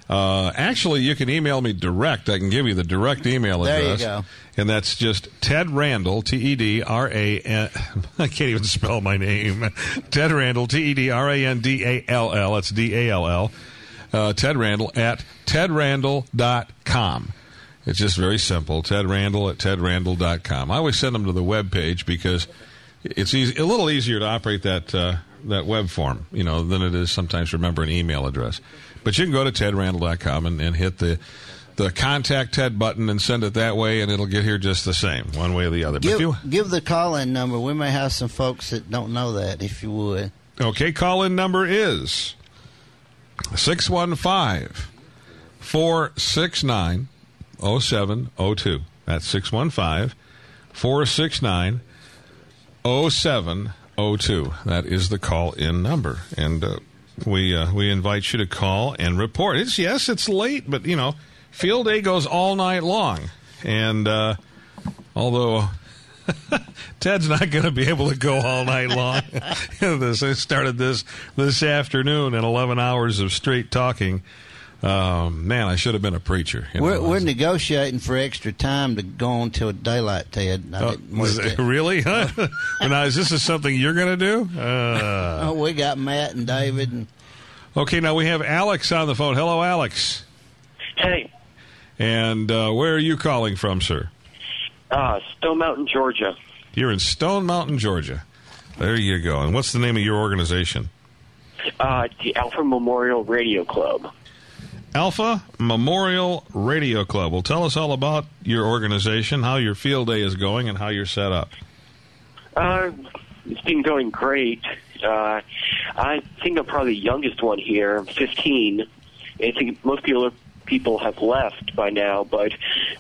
Uh, actually, you can email me direct. I can give you the direct email address. There you go. And that's just Ted Randall, T E D R A N. I can't even spell my name. Ted Randall, T E D R A N D A L L. That's D A L L. Uh, Ted Randall at tedrandall.com. It's just very simple. Ted Randall at tedrandall.com. I always send them to the web page because it's easy, a little easier to operate that uh, that web form, you know, than it is sometimes remember an email address. But you can go to tedrandall.com and, and hit the the contact Ted button and send it that way, and it'll get here just the same, one way or the other. But if give, you, give the call in number. We may have some folks that don't know that, if you would. okay, call in number is 615 469 0702. That's 615 469 0702. That is the call in number. And uh, we uh, we invite you to call and report. It's yes, it's late, but you know, field day goes all night long. And uh, although Ted's not going to be able to go all night long. this I started this this afternoon in 11 hours of straight talking. Um, man, I should have been a preacher. you. We're, we're negotiating for extra time to go on till daylight, Ted. I didn't was want it- really? Huh? Well, now, is this is something you're going to do? Uh, Oh, we got Matt and David, and okay, now we have Alex on the phone. Hello, Alex. Hey, And uh, where are you calling from, sir? uh, Stone Mountain, Georgia. You're in Stone Mountain, Georgia. There you go. And what's the name of your organization? Uh, the Alford Memorial Radio Club. Alford Memorial Radio Club. Well, tell us all about your organization, how your field day is going, and how you're set up. Uh, it's been going great. Uh, I think I'm probably the youngest one here. I'm 15. I think most people people have left by now, but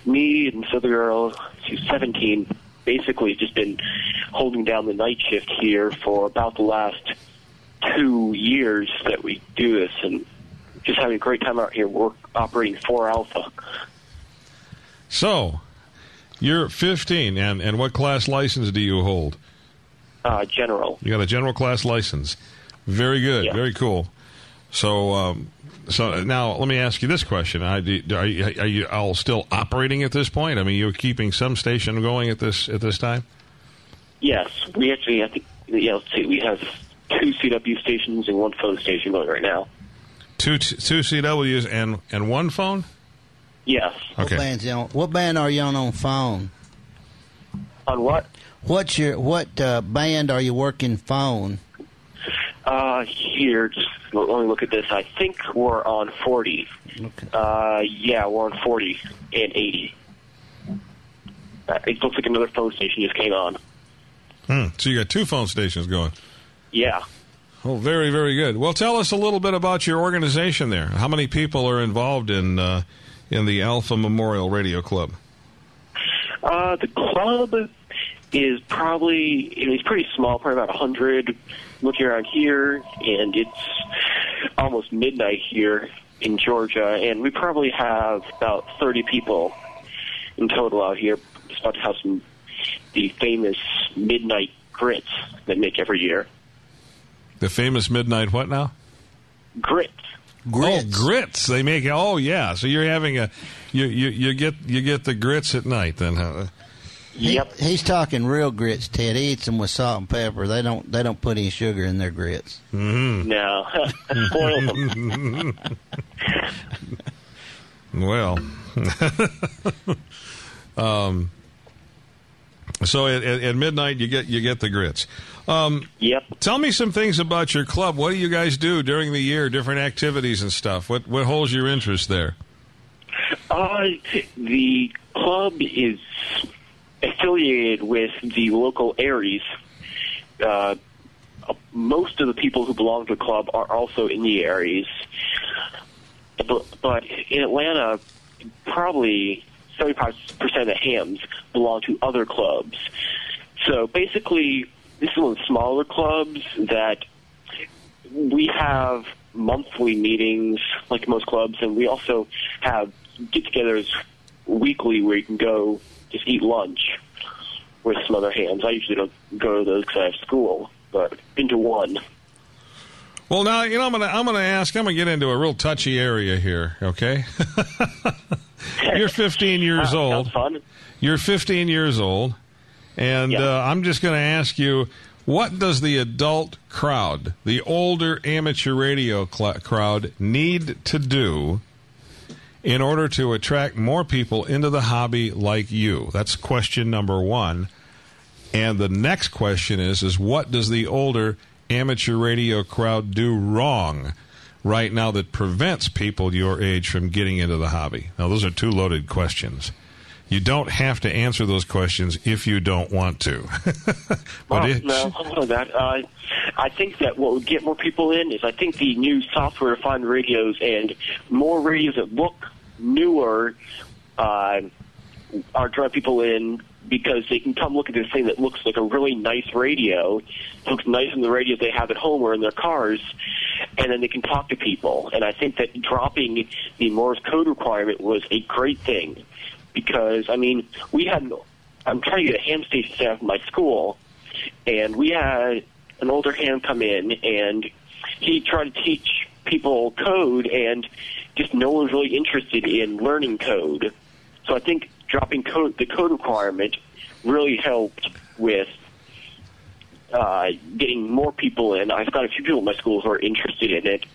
me and this other girl, she's 17, basically just been holding down the night shift here for about the last two years that we do this, and just having a great time out here work operating for Alford. So, you're 15, and, and what class license do you hold? Uh, general. You got a general class license. Very good. Yeah. Very cool. So, um, so now let me ask you this question: I, do- Are you, are you all still operating at this point? I mean, you're keeping some station going at this at this time. Yes, we actually, I think, yeah, let's see, we have two CW stations and one phone station going right now. Two two CWs and and one phone. Yes. what, Okay. band's you on, what band are you on on phone? On what? What's your what uh, band are you working phone? Uh, here, just let me look at this. I think we're on 40. Okay. Uh, yeah, we're on 40 and 80. Uh, it looks like another phone station just came on. Hmm. So you got two phone stations going. Yeah. Oh, very very good. Well, tell us a little bit about your organization there. How many people are involved in uh, in the Alford Memorial Radio Club? Uh, the club is probably it's pretty small, probably about hundred. Looking around here, and it's almost midnight here in Georgia, and we probably have about thirty people in total out here. Just about to have some the famous midnight grits that make every year. The famous midnight what now? Grits. Grits. Oh, grits. They make. Oh, yeah. So you're having a, you you you get you get the grits at night then. Huh? He- Yep. he's talking real grits, Ted. He eats them with salt and pepper. They don't they don't put any sugar in their grits. No, spoil them. Well, um, so at, at, midnight you get you get the grits. Um, Yep. tell me some things about your club. What do you guys do during the year? Different activities and stuff. What what holds your interest there? Uh, the club is affiliated with the local ARES. Uh, most of the people who belong to the club are also in the ARES. But, but in Atlanta, probably 75% of the hams belong to other clubs. So basically, this is one of the smaller clubs that we have monthly meetings like most clubs, and we also have get-togethers weekly where you can go just eat lunch with some other hams. I usually don't go to those because I have school, but into one. Well, now you know I'm gonna I'm gonna ask. I'm gonna get into a real touchy area here. Okay, you're 15 years old. You're 15 years old, and Yeah. uh, I'm just going to ask you, what does the adult crowd, the older amateur radio cl- crowd, need to do in order to attract more people into the hobby like you? That's question number one. And the next question is, is what does the older amateur radio crowd do wrong right now that prevents people your age from getting into the hobby? Now, those are two loaded questions. You don't have to answer those questions if you don't want to. but Well, it, no, I know that. Uh, I think that what would get more people in is I think the new software-defined radios and more radios that look newer uh, are drawing people in because they can come look at this thing that looks like a really nice radio, looks nice in the radios they have at home or in their cars, and then they can talk to people. And I think that dropping the Morse code requirement was a great thing because I mean we had I'm trying to get a ham station up at my school, and we had an older ham come in and he tried to teach people code and just no one was really interested in learning code. So I think dropping code the code requirement really helped with uh, getting more people in. I've got a few people in my school who are interested in it,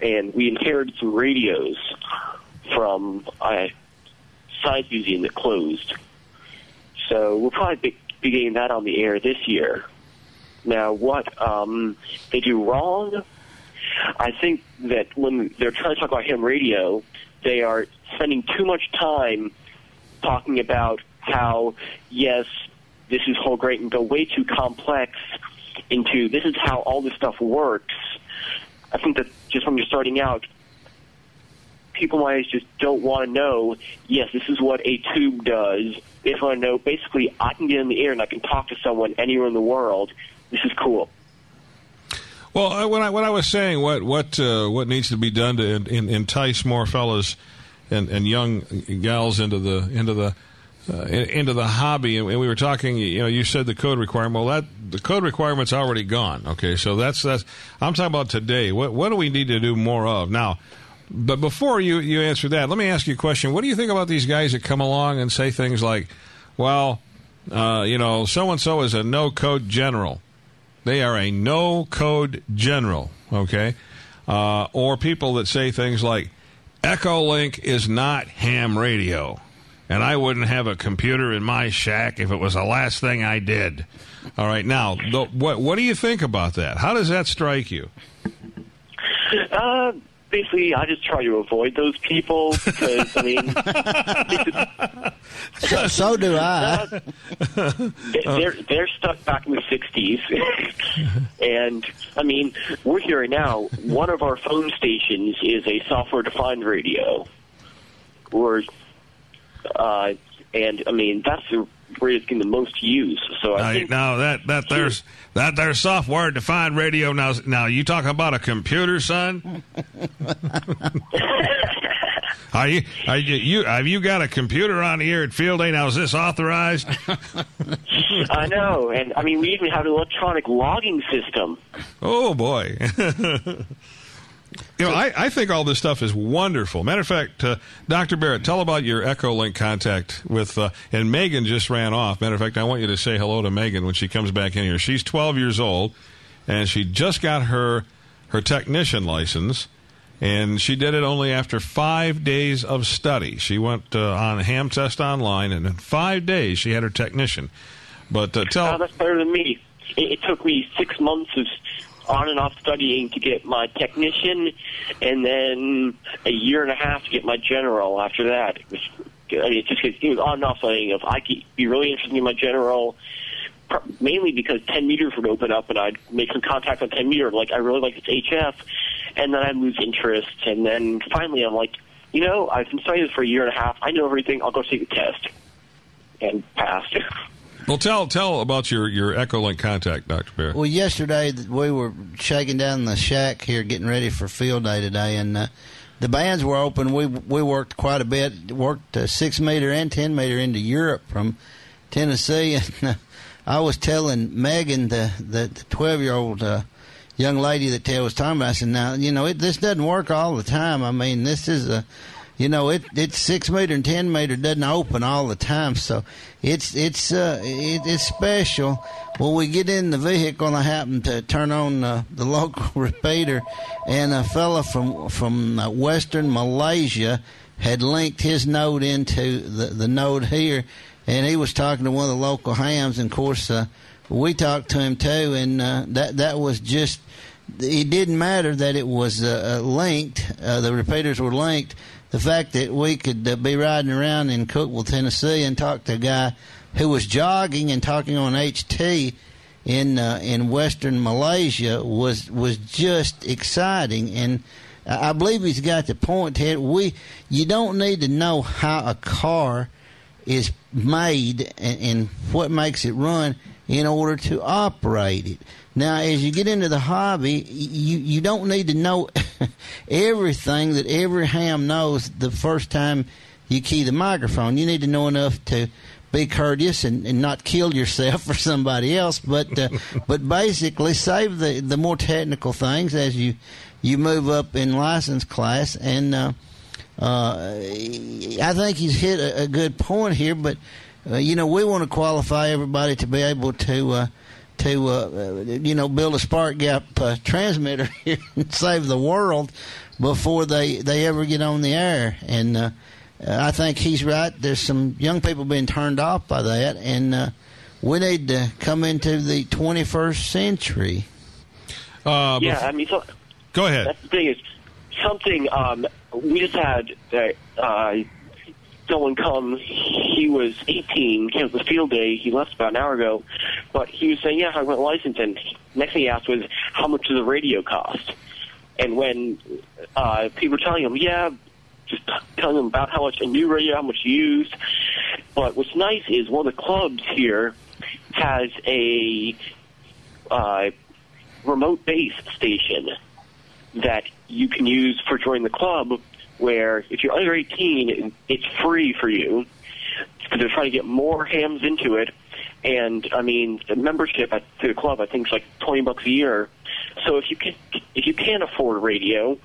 and we inherited some radios from a science museum that closed. So we'll probably be, be getting that on the air this year. Now, what um, they do wrong, I think that when they're trying to talk about ham radio, they are spending too much time talking about how, yes, this is whole great and go way too complex into this is how all this stuff works. I think that just when you're starting out, people my age just don't want to know, yes, this is what a tube does. They just want to know, basically, I can get in the air and I can talk to someone anywhere in the world. This is cool. well, uh, when I when I was saying what what uh, what needs to be done to en- en- entice more fellas and, and young gals into the into the uh, into the hobby, and we were talking. You know, you said the code requirement. Well, that the code requirement's already gone. Okay, so that's that's. I'm talking about today. What what do we need to do more of now? But before you you answer that, let me ask you a question. What do you think about these guys that come along and say things like, "Well, uh, you know, so and so is a no code general." They are a no code general, okay? Uh, or people that say things like, Echolink is not ham radio, and I wouldn't have a computer in my shack if it was the last thing I did. All right, now, the, what, what do you think about that? How does that strike you? Uh, basically, I just try to avoid those people because, I mean, So, so do I. they- they're they're stuck back in the '60s, and I mean, we're here now. One of our phone stations is a software-defined radio, or uh, and I mean that's the that's getting the most use. So I Now, think now that that there's that there's software defined radio. Now, now you talk about a computer, son. Are you, are you, you, have you got a computer on here at Field Day? Now, is this authorized? I know, and I mean we even have an electronic logging system. Oh, boy. you know, I, I think all this stuff is wonderful. Matter of fact, uh, Dr. Barrett, tell about your Echolink contact with, uh, and Megan just ran off. Matter of fact, I want you to say hello to Megan when she comes back in here. She's 12 years old, and she just got her, her technician license. And she did it only after five days of study. She went uh, on Ham Test Online, and in five days she had her technician. But uh, tell Oh, that's better than me. It, it took me six months of on and off studying to get my technician, and then a year and a half to get my general. After that, it was I mean, just it was on and off studying. If I could be really interested in my general, mainly because 10 meters would open up, and I'd make some contact on 10 meter. Like I really like this HF, and then I'd lose interest, and then finally I'm like, you know, I've been studying this for a year and a half. I know everything. I'll go take a test. And passed. Well, tell tell about your your Echolink contact, Doctor Bear. Well, yesterday we were shaking down the shack here, getting ready for field day today, and uh, the bands were open. We we worked quite a bit, worked uh, six meter and ten meter into Europe from Tennessee, and uh, I was telling Megan, the the twelve year old uh, young lady that Ted was talking about, I said, now you know it, this doesn't work all the time. I mean, this is a you know it it's six meter and ten meter doesn't open all the time so it's it's uh it, it's special. When we get in the vehicle and i happen to turn on uh, the local repeater and a fella from from uh, western malaysia had linked his node into the the node here. And he was talking to one of the local hams and of course uh, we talked to him too. And uh, that that was just it didn't matter that it was uh, uh, linked the repeaters were linked the fact that we could uh, be riding around in Cookeville, Tennessee, and talk to a guy who was jogging and talking on HT in uh, in Western Malaysia was was just exciting, and I believe he's got the point here. We you don't need to know how a car is made and, and what makes it run in order to operate it. Now, as you get into the hobby, you you don't need to know everything that every ham knows the first time you key the microphone. You need to know enough to be courteous and, and not kill yourself or somebody else, but uh, but basically save the the more technical things as you you move up in license class. And uh, uh, I think he's hit a, a good point here, but. Uh, you know, we want to qualify everybody to be able to uh, to uh, you know build a spark gap uh, transmitter here and save the world before they they ever get on the air. And uh, I think he's right. There's some young people being turned off by that, and uh, we need to come into the 21st century. Uh, yeah, bef- I mean, so, go ahead. that's the thing is something. Um, we just had uh, uh, someone come. He was 18. Came to the field day. He left about an hour ago, but he was saying, "Yeah, I went licensed." And next thing he asked was, "How much does a radio cost?" And when uh, people were telling him, "Yeah," just telling him about how much a new radio, how much used. But what's nice is one of the clubs here has a uh, remote base station that you can use for joining the club. Where if you're under 18, it's free for you because they're trying to get more hams into it. And I mean, the membership at to the club, I think, is like 20 bucks a year. So if you can, if you can't afford radio,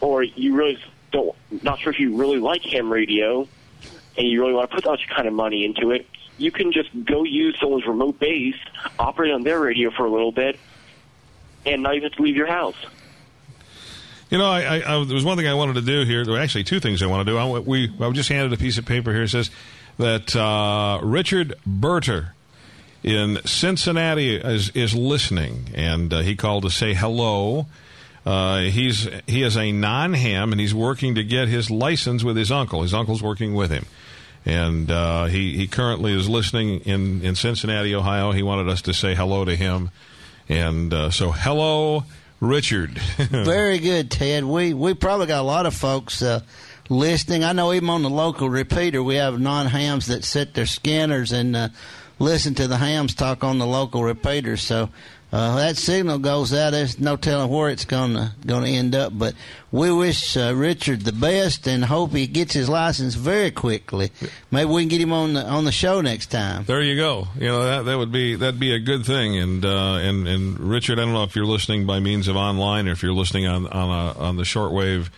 or you really don't, not sure if you really like ham radio, and you really want to put that kind of money into it, you can just go use someone's remote base, operate on their radio for a little bit, and not even have to leave your house. You know, I, I, I, there was one thing I wanted to do here. There were actually two things I want to do. I, we, I just handed a piece of paper here. It says that uh, Richard Berter in Cincinnati is, is listening, and uh, he called to say hello. Uh, he's he is a non-ham, and he's working to get his license with his uncle. His uncle's working with him, and uh, he he currently is listening in in Cincinnati, Ohio. He wanted us to say hello to him, and uh, so hello. Richard. Very good, Ted. We we probably got a lot of folks uh, listening. I know even on the local repeater, we have non-hams that set their scanners and uh, listen to the hams talk on the local repeater. So uh, that signal goes out. There's no telling where it's gonna gonna end up. But we wish uh, Richard the best and hope he gets his license very quickly. Maybe we can get him on the on the show next time. There you go. You know that that would be that'd be a good thing. And uh, and and Richard, I don't know if you're listening by means of online or if you're listening on on a, on the shortwave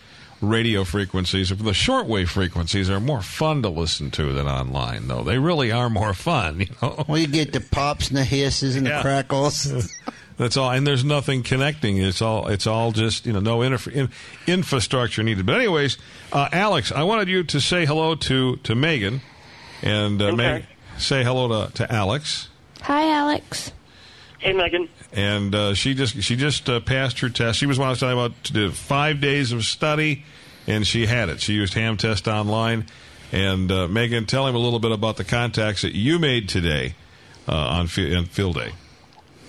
radio frequencies. The shortwave frequencies are more fun to listen to than online, though. They really are more fun. You know, well, you get the pops and the hisses and Yeah. the crackles. That's all, and there's nothing connecting. It's all it's all just you know no inter- in, infrastructure needed. But anyways, uh, Alex, I wanted you to say hello to to Megan, and uh, Okay. Meg, say hello to to Alex. Hi, Alex. Hey, Megan. and uh, she just she just uh, passed her test. She was one I was talking about to do five days of study, and she had it. She used Ham Test online. And uh, Megan, tell him a little bit about the contacts that you made today uh, on, fi- on field day.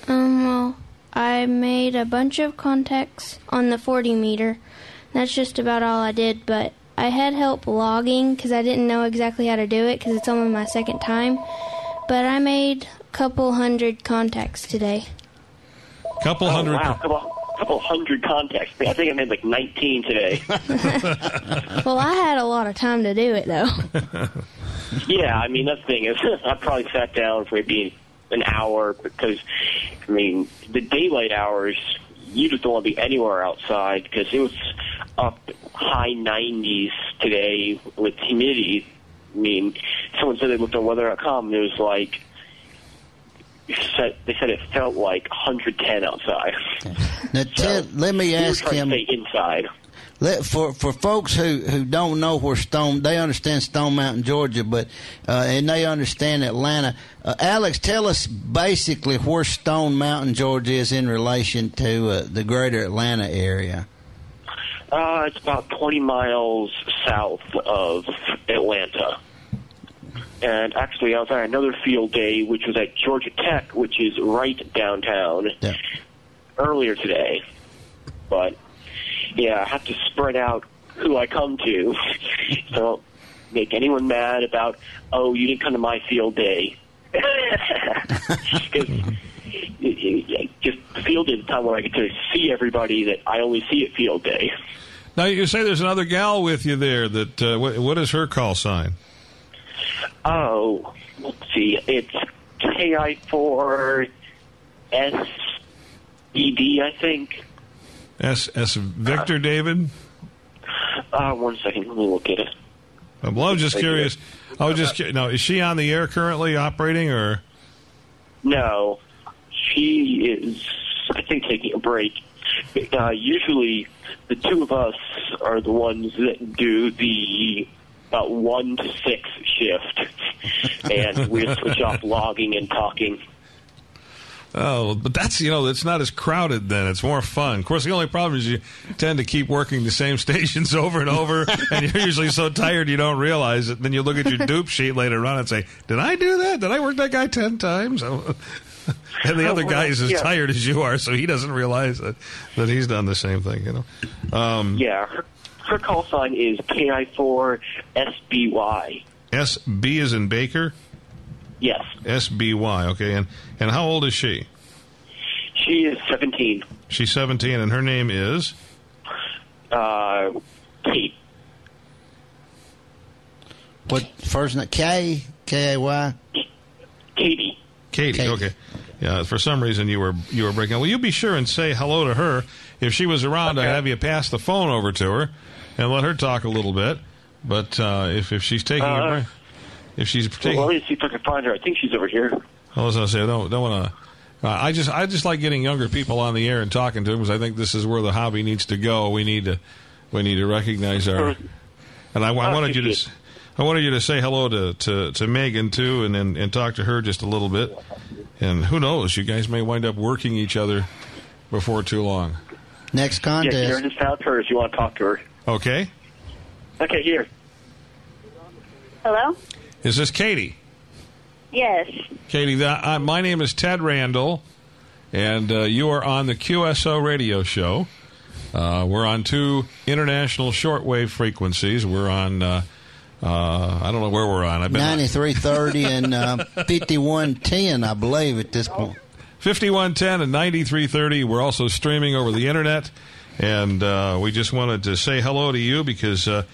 Um, well, I made a bunch of contacts on the 40 meter. That's just about all I did, but I had help logging because I didn't know exactly how to do it because it's only my second time. But I made a couple hundred contacts today. Couple Oh, hundred. wow, couple, couple hundred contacts. I think I made like 19 today. Well, I had a lot of time to do it though. yeah, I mean, that's the thing is, I probably sat down for maybe an hour because, I mean, the daylight hours, you just don't want to be anywhere outside because it was up high 90s today with humidity. I mean, someone said they looked on weather.com and it was like, said, they said it felt like 110 outside. Now, Ted, let me ask him. inside. Let, for for folks who, who don't know where Stone, they understand Stone Mountain, Georgia, but uh, and they understand Atlanta. Uh, Alex, tell us basically where Stone Mountain, Georgia, is in relation to uh, the greater Atlanta area. Uh, it's about 20 miles south of Atlanta. And actually, I was at another field day, which was at Georgia Tech, which is right downtown, Yeah. earlier today. But, yeah, I have to spread out who I come to. so don't make anyone mad about, oh, you didn't come to my field day. 'Cause just field day is the time where I get to see everybody that I only see at field day. Now you say there's another gal with you there. That uh, what, what is her call sign? Oh, let's see. It's KI4 SED, I think. S S Victor David. Uh, one second. Let me look at it. Well, I was just curious. I was just cu- now is she on the air currently operating or? No, she is, I think, taking a break. Uh, usually, the two of us are the ones that do the about one to six shift, and we switch off logging and talking. Oh, but that's you know it's not as crowded then. It's more fun. Of course, the only problem is you tend to keep working the same stations over and over, and you're usually so tired you don't realize it. Then you look at your dupe sheet later on and say, "Did I do that? Did I work that guy ten times?" and the other guy is as Yeah. tired as you are, so he doesn't realize that that he's done the same thing. You know. Um, Yeah, her, her call sign is KI4 SBY. S B is in Baker. Yes, S B Y. Okay, and and how old is she? she is 17. She's seventeen, and her name is. Uh, Kate. What first name? K K A Y. Katie. Katie. Katie. Okay. Yeah. For some reason you were you were breaking. Well, you be sure and say hello to her. If she was around, I'd have you pass the phone over to her and let her talk a little bit. But uh, if if she's taking a Uh, break, if she's taking, Well, let me see if I can find her. I think she's over here. I was going to say, I don't don't want to. Uh, I just I just like getting younger people on the air and talking to them because I think this is where the hobby needs to go. We need to we need to recognize our. And I, I wanted you to s- I wanted you to say hello to, to, to Megan too, and, and and talk to her just a little bit. And who knows, you guys may wind up working each other before too long. Next contest. Yeah, Karen contest. just found her if you want to talk to her. Okay, Okay, here. Hello? is this Katie? Yes. Katie, that, uh, my name is Ted Randall, and uh, you are on the QSO radio show. Uh, we're on two international shortwave frequencies. We're on, uh, uh, I don't know where we're on. I've been Ninety three thirty and uh, fifty one ten, I believe, at this point. 5110 and 9330. We're also streaming over the internet. And uh, we just wanted to say hello to you because uh,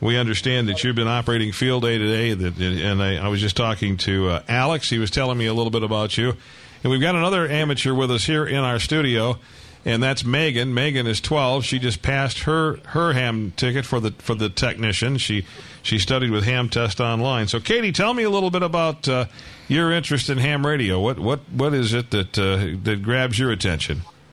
we understand that you've been operating Field Day today. That, and I, I was just talking to uh, Alex. He was telling me a little bit about you. And we've got another amateur with us here in our studio. And that's Megan. Megan is 12. She just passed her, her ham ticket for the for the technician. She she studied with Ham Test Online. So, Katie, tell me a little bit about uh, your interest in ham radio. What what what is it that uh, that grabs your attention?